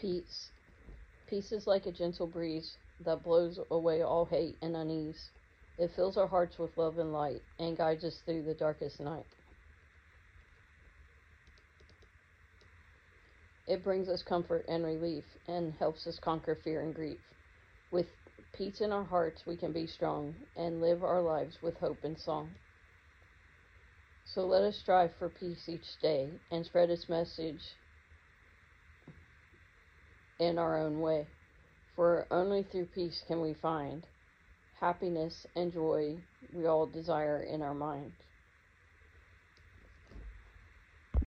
Peace. Peace is like a gentle breeze that blows away all hate and unease. It fills our hearts with love and light and guides us through the darkest night. It brings us comfort and relief and helps us conquer fear and grief. With peace in our hearts, we can be strong and live our lives with hope and song. So let us strive for peace each day and spread its message in our own way. For only through peace can we find happiness and joy we all desire in our minds.